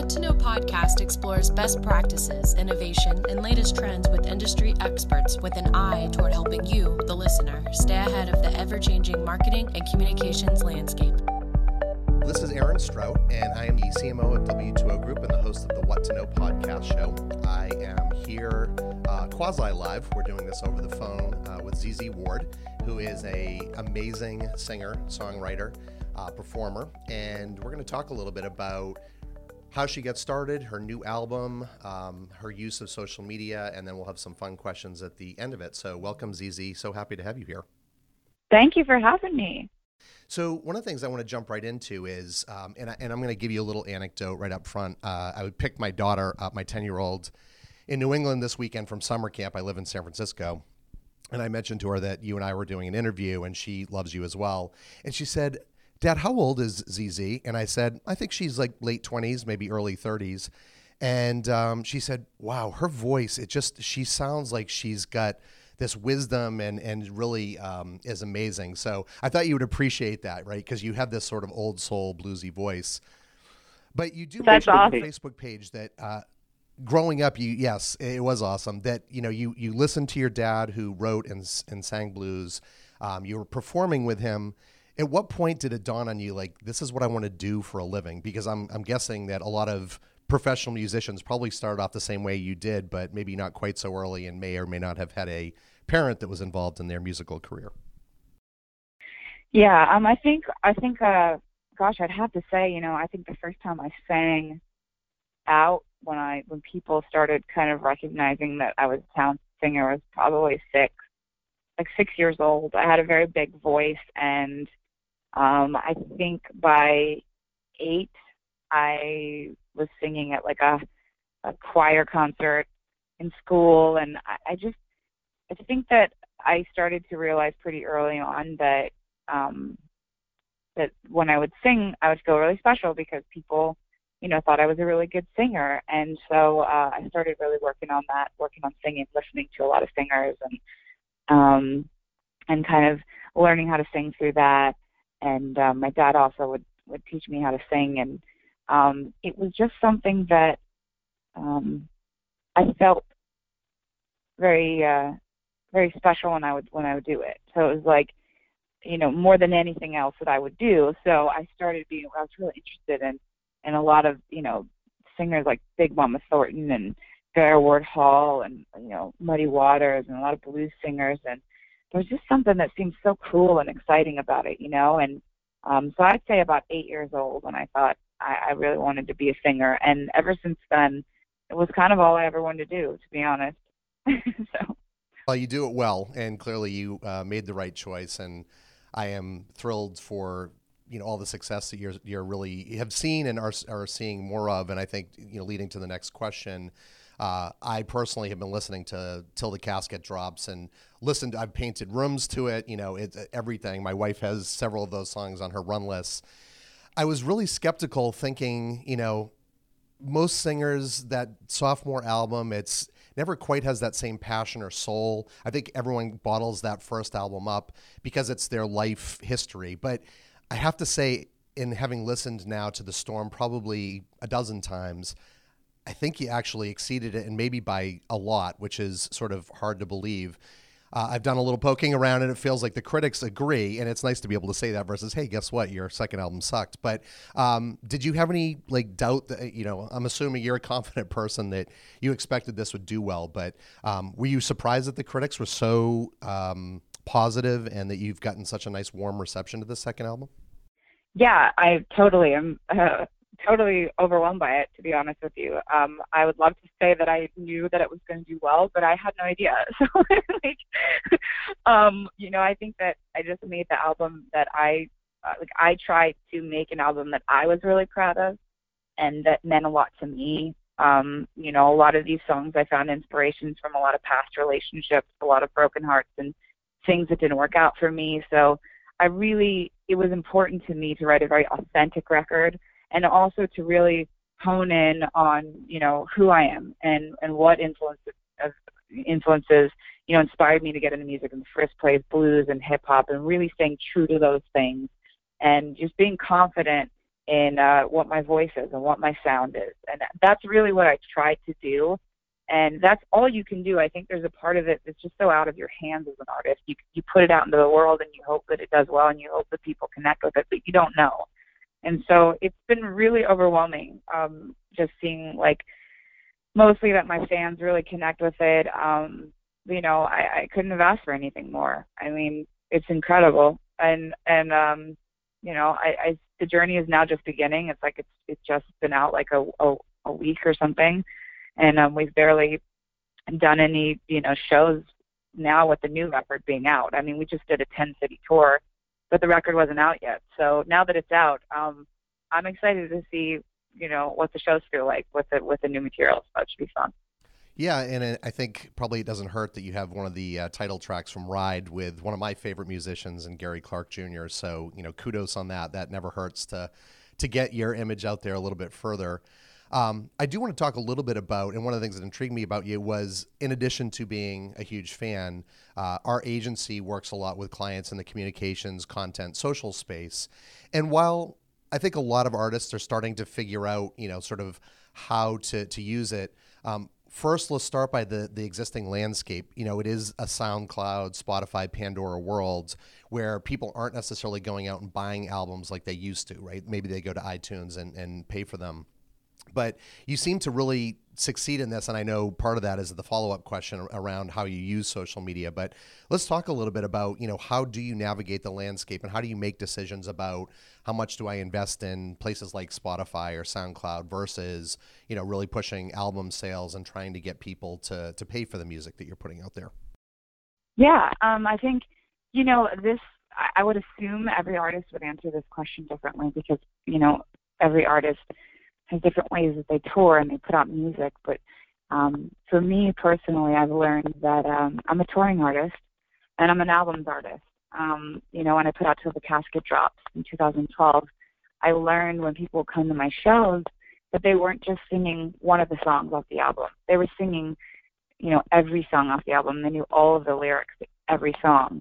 What to Know podcast explores best practices, innovation, and latest trends with industry experts with an eye toward helping you, the listener, stay ahead of the ever changing marketing and communications landscape. This is Aaron Strout, and I am the CMO at W2O Group and the host of the What to Know podcast show. I am here uh, quasi live. We're doing this over the phone uh, with ZZ Ward, who is a amazing singer, songwriter, uh, performer, and we're going to talk a little bit about how she gets started, her new album, um, her use of social media, and then we'll have some fun questions at the end of it. So, welcome, ZZ. So happy to have you here. Thank you for having me. So, one of the things I want to jump right into is, um, and, I, and I'm going to give you a little anecdote right up front. Uh, I would pick my daughter up, my 10 year old, in New England this weekend from summer camp. I live in San Francisco. And I mentioned to her that you and I were doing an interview and she loves you as well. And she said, Dad, how old is ZZ? And I said, I think she's like late 20s, maybe early 30s. And um, she said, Wow, her voice, it just, she sounds like she's got this wisdom and, and really um, is amazing. So I thought you would appreciate that, right? Because you have this sort of old soul bluesy voice. But you do That's mention awesome. on Facebook page that uh, growing up, you yes, it was awesome that you know you you listened to your dad who wrote and and sang blues. Um, you were performing with him, at what point did it dawn on you like this is what I want to do for a living? Because I'm I'm guessing that a lot of professional musicians probably started off the same way you did, but maybe not quite so early, and may or may not have had a parent that was involved in their musical career. Yeah, um, I think I think, uh, gosh, I'd have to say, you know, I think the first time I sang out when I when people started kind of recognizing that I was a talented singer was probably six, like six years old. I had a very big voice, and um, I think by eight, I was singing at like a, a choir concert in school, and I, I just I think that I started to realize pretty early on that um, that when I would sing, I would feel really special because people, you know, thought I was a really good singer, and so uh, I started really working on that, working on singing, listening to a lot of singers, and um, and kind of learning how to sing through that. And um, my dad also would would teach me how to sing, and um, it was just something that um, I felt very uh, very special when I would when I would do it. So it was like, you know, more than anything else that I would do. So I started being I was really interested in in a lot of you know singers like Big Mama Thornton and Vera Ward Hall and you know Muddy Waters and a lot of blues singers and there was just something that seems so cool and exciting about it, you know. And um, so I'd say about eight years old when I thought I, I really wanted to be a singer, and ever since then, it was kind of all I ever wanted to do, to be honest. so. Well, you do it well, and clearly you uh, made the right choice. And I am thrilled for you know all the success that you're you're really have seen and are are seeing more of. And I think you know leading to the next question. Uh, I personally have been listening to Till the Casket Drops and listened. I've painted rooms to it. You know, it's everything. My wife has several of those songs on her run lists. I was really skeptical, thinking, you know, most singers that sophomore album, it's never quite has that same passion or soul. I think everyone bottles that first album up because it's their life history. But I have to say, in having listened now to The Storm probably a dozen times, I think he actually exceeded it and maybe by a lot, which is sort of hard to believe. Uh, I've done a little poking around and it feels like the critics agree, and it's nice to be able to say that versus, hey, guess what? Your second album sucked. But um, did you have any like doubt that you know? I'm assuming you're a confident person that you expected this would do well, but um, were you surprised that the critics were so um, positive and that you've gotten such a nice warm reception to the second album? Yeah, I totally am. Uh, totally overwhelmed by it, to be honest with you. Um, I would love to say that I knew that it was going to do well, but I had no idea. So, like, um, you know, I think that I just made the album that I uh, like. I tried to make an album that I was really proud of, and that meant a lot to me. Um, you know, a lot of these songs I found inspirations from a lot of past relationships, a lot of broken hearts, and things that didn't work out for me. So, I really, it was important to me to write a very authentic record and also to really hone in on you know who I am and and what influences influences you know inspired me to get into music in the first place, blues and hip hop, and really staying true to those things, and just being confident in uh, what my voice is and what my sound is. And that's really what I try to do. And that's all you can do. I think there's a part of it that's just so out of your hands as an artist. You you put it out into the world and you hope that it does well and you hope that people connect with it, but you don't know. And so it's been really overwhelming, um, just seeing like mostly that my fans really connect with it. Um, you know, I, I couldn't have asked for anything more. I mean, it's incredible. And and um, you know, I, I the journey is now just beginning. It's like it's it's just been out like a a, a week or something, and um, we've barely done any you know shows now with the new record being out. I mean, we just did a 10 city tour, but the record wasn't out yet. So now that it's out, um, I'm excited to see you know what the shows feel like with the with the new material. So that should be fun. Yeah, and I think probably it doesn't hurt that you have one of the uh, title tracks from Ride with one of my favorite musicians and Gary Clark Jr. So you know, kudos on that. That never hurts to to get your image out there a little bit further. Um, I do want to talk a little bit about, and one of the things that intrigued me about you was, in addition to being a huge fan, uh, our agency works a lot with clients in the communications, content, social space. And while I think a lot of artists are starting to figure out, you know, sort of how to to use it. Um, first let's start by the the existing landscape you know it is a soundcloud spotify pandora world where people aren't necessarily going out and buying albums like they used to right maybe they go to itunes and, and pay for them but you seem to really succeed in this and i know part of that is the follow-up question around how you use social media but let's talk a little bit about you know how do you navigate the landscape and how do you make decisions about how much do i invest in places like spotify or soundcloud versus you know really pushing album sales and trying to get people to to pay for the music that you're putting out there? Yeah um, i think you know this i would assume every artist would answer this question differently because you know every artist has different ways that they tour and they put out music. But um, for me personally, I've learned that um, I'm a touring artist and I'm an albums artist. Um, you know, when I put out Till the Casket Drops in 2012, I learned when people come to my shows that they weren't just singing one of the songs off the album. They were singing, you know, every song off the album. They knew all of the lyrics to every song.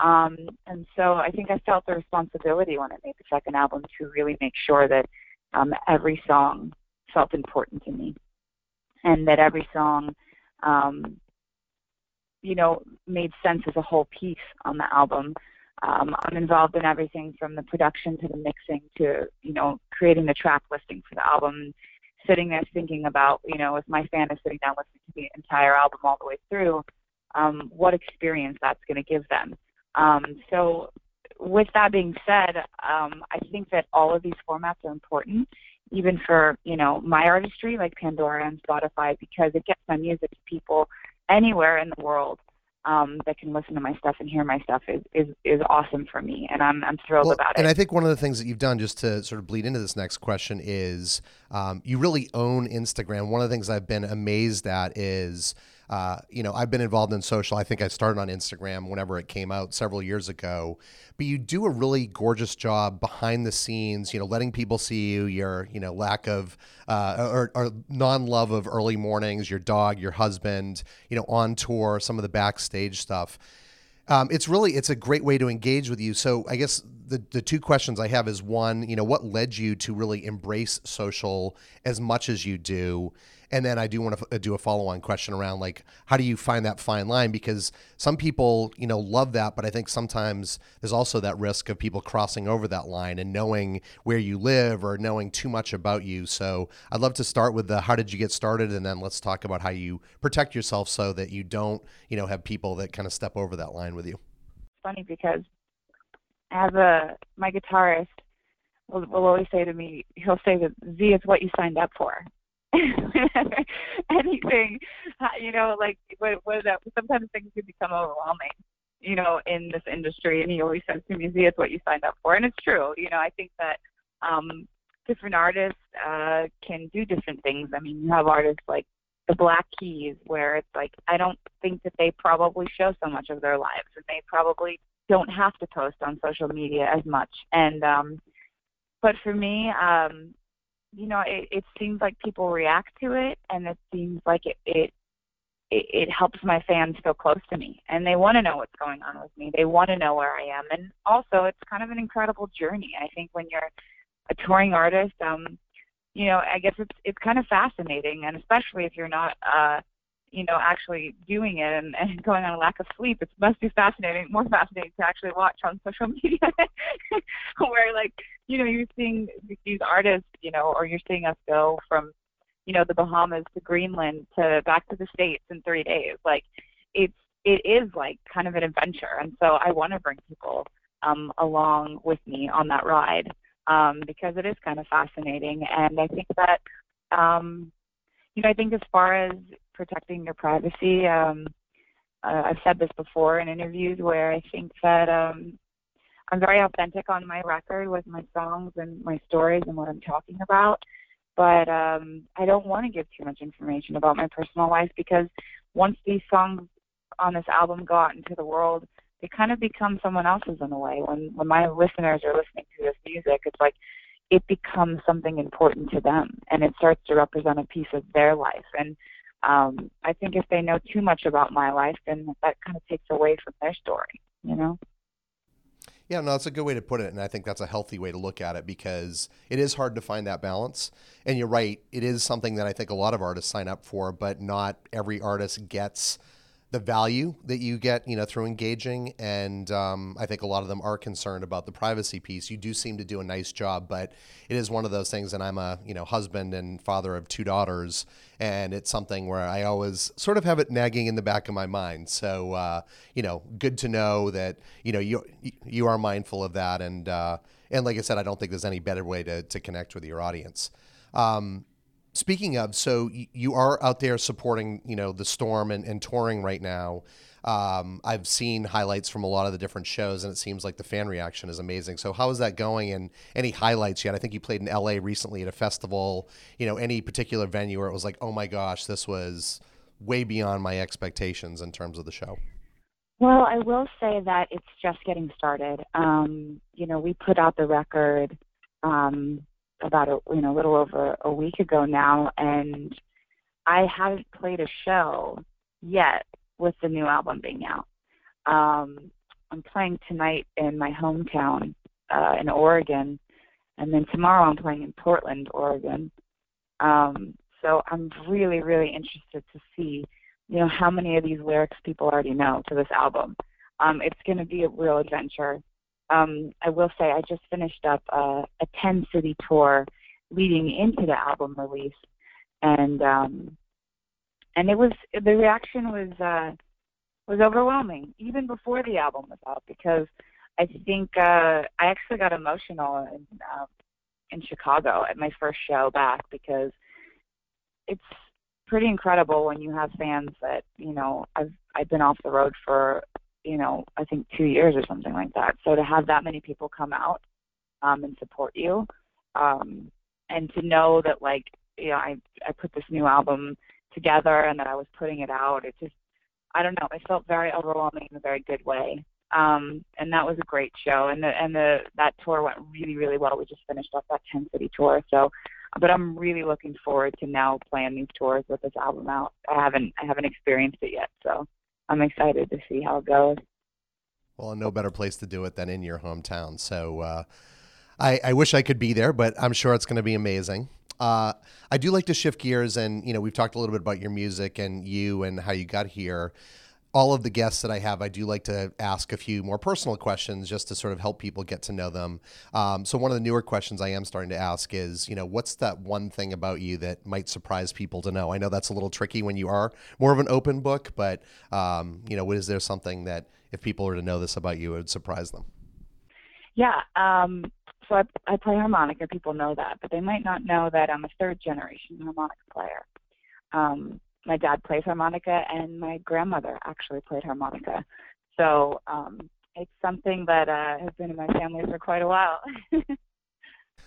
Um, and so I think I felt the responsibility when I made the second album to really make sure that um, every song felt important to me, and that every song, um, you know, made sense as a whole piece on the album. Um, I'm involved in everything from the production to the mixing to you know creating the track listing for the album. Sitting there thinking about you know if my fan is sitting down listening to the entire album all the way through, um, what experience that's going to give them. Um, so with that being said, um, I think that all of these formats are important, even for you know my artistry like Pandora and Spotify, because it gets my music to people anywhere in the world um, that can listen to my stuff and hear my stuff is is, is awesome for me, and I'm I'm thrilled well, about it. And I think one of the things that you've done, just to sort of bleed into this next question, is um, you really own Instagram. One of the things I've been amazed at is uh, you know, I've been involved in social. I think I started on Instagram whenever it came out several years ago. But you do a really gorgeous job behind the scenes, you know, letting people see you, your, you know, lack of uh, or, or non love of early mornings, your dog, your husband, you know, on tour, some of the backstage stuff. Um, it's really it's a great way to engage with you. So I guess the the two questions I have is one, you know, what led you to really embrace social as much as you do, and then I do want to f- uh, do a follow on question around like how do you find that fine line because some people you know love that, but I think sometimes there's also that risk of people crossing over that line and knowing where you live or knowing too much about you. So I'd love to start with the how did you get started, and then let's talk about how you protect yourself so that you don't you know have people that kind of step over that line with you. It's funny because as a my guitarist will, will always say to me, he'll say that Z is what you signed up for. anything, you know, like what, what that, sometimes things can become overwhelming, you know, in this industry. And he always says to me, "Z, is what you signed up for," and it's true. You know, I think that um, different artists uh, can do different things. I mean, you have artists like the Black Keys, where it's like I don't think that they probably show so much of their lives, and they probably don't have to post on social media as much. And um, but for me, um, you know, it, it seems like people react to it, and it seems like it, it it, it helps my fans feel close to me, and they want to know what's going on with me. They want to know where I am, and also it's kind of an incredible journey. I think when you're a touring artist, um, you know, I guess it's it's kind of fascinating, and especially if you're not, uh, you know, actually doing it and, and going on a lack of sleep, it must be fascinating, more fascinating to actually watch on social media, where like, you know, you're seeing these artists, you know, or you're seeing us go from, you know, the Bahamas to Greenland to back to the States in three days. Like, it's it is like kind of an adventure, and so I want to bring people um, along with me on that ride um, because it is kind of fascinating. And I think that, um, you know, I think as far as protecting your privacy, um, uh, I've said this before in interviews where I think that um, I'm very authentic on my record with my songs and my stories and what I'm talking about. But um, I don't want to give too much information about my personal life because once these songs on this album go out into the world, they kind of become someone else's in a way. When when my listeners are listening to this music, it's like it becomes something important to them, and it starts to represent a piece of their life. And um, I think if they know too much about my life, then that kind of takes away from their story. You know. Yeah, no, that's a good way to put it. And I think that's a healthy way to look at it because it is hard to find that balance. And you're right, it is something that I think a lot of artists sign up for, but not every artist gets the value that you get, you know, through engaging. And um, I think a lot of them are concerned about the privacy piece. You do seem to do a nice job, but it is one of those things. And I'm a, you know, husband and father of two daughters, and it's something where I always sort of have it nagging in the back of my mind. So, uh, you know, good to know that you know you you are mindful of that, and uh, and like I said, I don't think there's any better way to to connect with your audience. Um, Speaking of, so you are out there supporting, you know, the storm and, and touring right now. Um, I've seen highlights from a lot of the different shows, and it seems like the fan reaction is amazing. So, how is that going? And any highlights yet? I think you played in LA recently at a festival. You know, any particular venue where it was like, oh my gosh, this was way beyond my expectations in terms of the show. Well, I will say that it's just getting started. Um, you know, we put out the record um, about a you know a little over a week ago now, and I haven't played a show yet with the new album being out. Um, I'm playing tonight in my hometown uh, in Oregon, and then tomorrow I'm playing in Portland, Oregon. Um, so I'm really, really interested to see, you know, how many of these lyrics people already know to this album. Um, it's going to be a real adventure um, I will say I just finished up a, a 10 city tour leading into the album release, and um, and it was the reaction was uh, was overwhelming even before the album was out because I think uh, I actually got emotional in um, in Chicago at my first show back because it's pretty incredible when you have fans that you know I've I've been off the road for you know, I think two years or something like that. So to have that many people come out um, and support you, um, and to know that like, you know, I I put this new album together and that I was putting it out, it just, I don't know, it felt very overwhelming in a very good way. Um, and that was a great show, and the and the that tour went really really well. We just finished up that 10 city tour, so but I'm really looking forward to now playing these tours with this album out. I haven't I haven't experienced it yet, so I'm excited to see how it goes. Well, no better place to do it than in your hometown. So uh, I, I, wish I could be there, but I'm sure it's going to be amazing. Uh, I do like to shift gears, and you know we've talked a little bit about your music and you and how you got here all of the guests that I have, I do like to ask a few more personal questions just to sort of help people get to know them. Um, so one of the newer questions I am starting to ask is, you know, what's that one thing about you that might surprise people to know? I know that's a little tricky when you are more of an open book, but um, you know, is there something that if people were to know this about you, it would surprise them? Yeah. Um, so I, I play harmonica. People know that, but they might not know that I'm a third generation harmonica player. Um, my dad plays harmonica and my grandmother actually played harmonica. So um, it's something that uh, has been in my family for quite a while.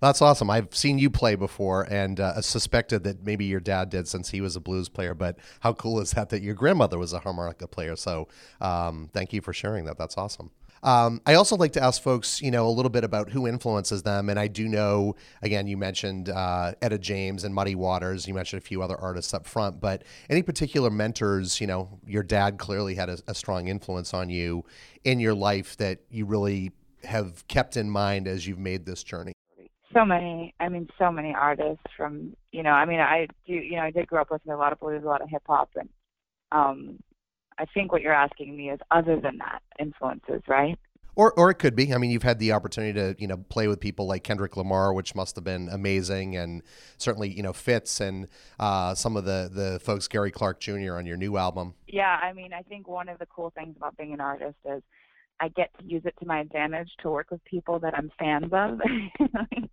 That's awesome. I've seen you play before and uh, suspected that maybe your dad did since he was a blues player. But how cool is that that your grandmother was a harmonica player? So um, thank you for sharing that. That's awesome. Um, I also like to ask folks, you know, a little bit about who influences them. And I do know, again, you mentioned uh, Etta James and Muddy Waters. You mentioned a few other artists up front, but any particular mentors, you know, your dad clearly had a, a strong influence on you in your life that you really have kept in mind as you've made this journey? so many. I mean, so many artists from you know. I mean, I do. You know, I did grow up listening to a lot of blues, a lot of hip hop, and um, I think what you're asking me is other than that influences, right? Or, or it could be. I mean, you've had the opportunity to, you know, play with people like Kendrick Lamar, which must have been amazing, and certainly, you know, Fitz and uh, some of the the folks, Gary Clark Jr. on your new album. Yeah, I mean, I think one of the cool things about being an artist is I get to use it to my advantage to work with people that I'm fans of.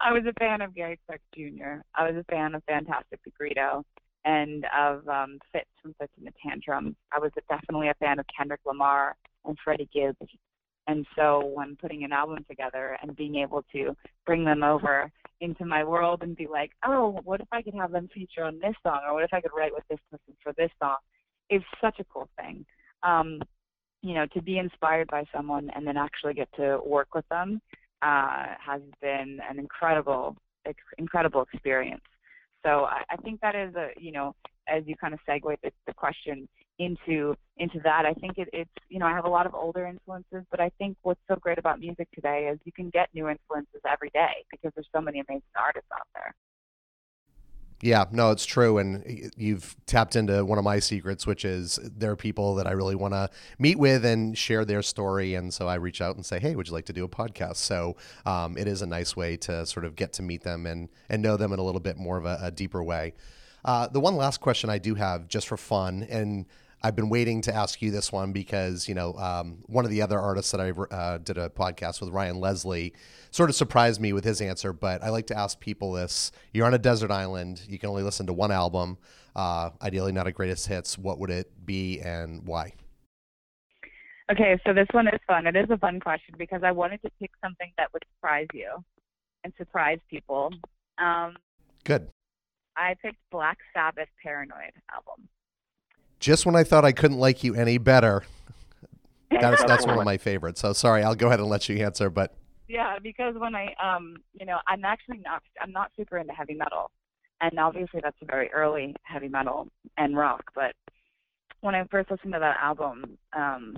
I was a fan of Gary Clark Jr. I was a fan of Fantastic Negrito and of um, Fitz from Fitz and the Tantrum. I was definitely a fan of Kendrick Lamar and Freddie Gibbs. And so when putting an album together and being able to bring them over into my world and be like, oh, what if I could have them feature on this song, or what if I could write with this person for this song, is such a cool thing. Um, you know, to be inspired by someone and then actually get to work with them uh, has been an incredible, incredible experience. So I, I think that is a, you know, as you kind of segue the, the question into into that, I think it, it's, you know, I have a lot of older influences, but I think what's so great about music today is you can get new influences every day because there's so many amazing artists out there. Yeah, no, it's true. And you've tapped into one of my secrets, which is there are people that I really want to meet with and share their story. And so I reach out and say, hey, would you like to do a podcast? So um, it is a nice way to sort of get to meet them and, and know them in a little bit more of a, a deeper way. Uh, the one last question I do have, just for fun, and I've been waiting to ask you this one because you know um, one of the other artists that I uh, did a podcast with, Ryan Leslie, sort of surprised me with his answer. But I like to ask people this: You're on a desert island. You can only listen to one album. Uh, ideally, not a greatest hits. What would it be and why? Okay, so this one is fun. It is a fun question because I wanted to pick something that would surprise you and surprise people. Um, Good. I picked Black Sabbath Paranoid album just when I thought I couldn't like you any better, that's that's one of my favorites. So sorry, I'll go ahead and let you answer. But yeah, because when I um you know I'm actually not I'm not super into heavy metal, and obviously that's a very early heavy metal and rock. But when I first listened to that album, um,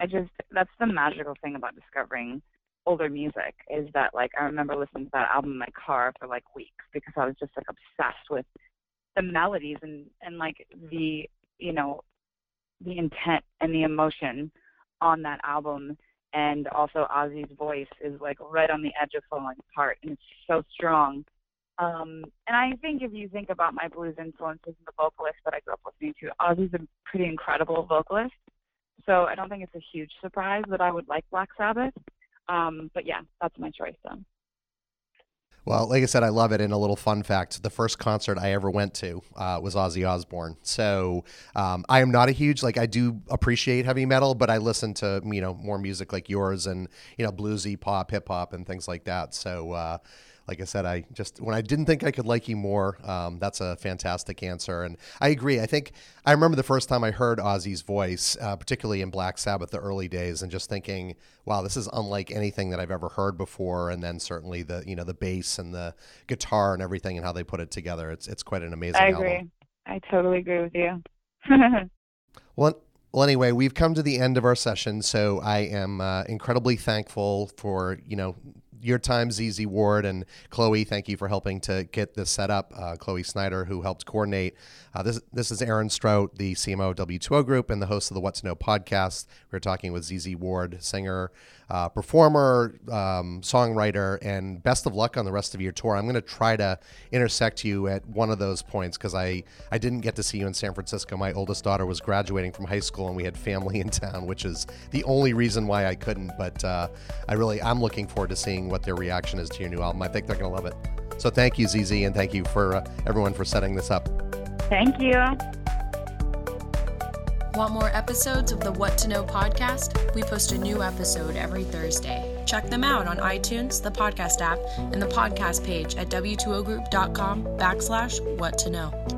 I just that's the magical thing about discovering older music is that like I remember listening to that album in my car for like weeks because I was just like obsessed with the melodies and and like the you know the intent and the emotion on that album and also Ozzy's voice is like right on the edge of falling apart and it's so strong. Um, and I think if you think about my blues influences and the vocalists that I grew up listening to, Ozzy's a pretty incredible vocalist. So I don't think it's a huge surprise that I would like Black Sabbath. Um, but yeah, that's my choice. Well, like I said, I love it. And a little fun fact: the first concert I ever went to uh, was Ozzy Osbourne. So um, I am not a huge like I do appreciate heavy metal, but I listen to you know more music like yours and you know bluesy pop, hip hop, and things like that. So uh, like I said, I just when I didn't think I could like you more, um, that's a fantastic answer, and I agree. I think I remember the first time I heard Ozzy's voice, uh, particularly in Black Sabbath, the early days, and just thinking, "Wow, this is unlike anything that I've ever heard before." And then certainly the you know the bass and the guitar and everything and how they put it together. It's it's quite an amazing. I agree. Album. I totally agree with you. well, well, anyway, we've come to the end of our session, so I am uh, incredibly thankful for you know your time, ZZ Ward and Chloe. Thank you for helping to get this set up. Uh, Chloe Snyder, who helped coordinate. Uh, this this is Aaron Strout, the CMO W2O Group and the host of the What to Know podcast. We're talking with ZZ Ward, singer uh, performer, um, songwriter, and best of luck on the rest of your tour. I'm going to try to intersect you at one of those points because I, I didn't get to see you in San Francisco. My oldest daughter was graduating from high school and we had family in town, which is the only reason why I couldn't. But uh, I really, I'm looking forward to seeing what their reaction is to your new album. I think they're going to love it. So thank you, ZZ, and thank you for uh, everyone for setting this up. Thank you. Want more episodes of the What to Know podcast? We post a new episode every Thursday. Check them out on iTunes, the podcast app, and the podcast page at w2ogroup.com backslash what to know.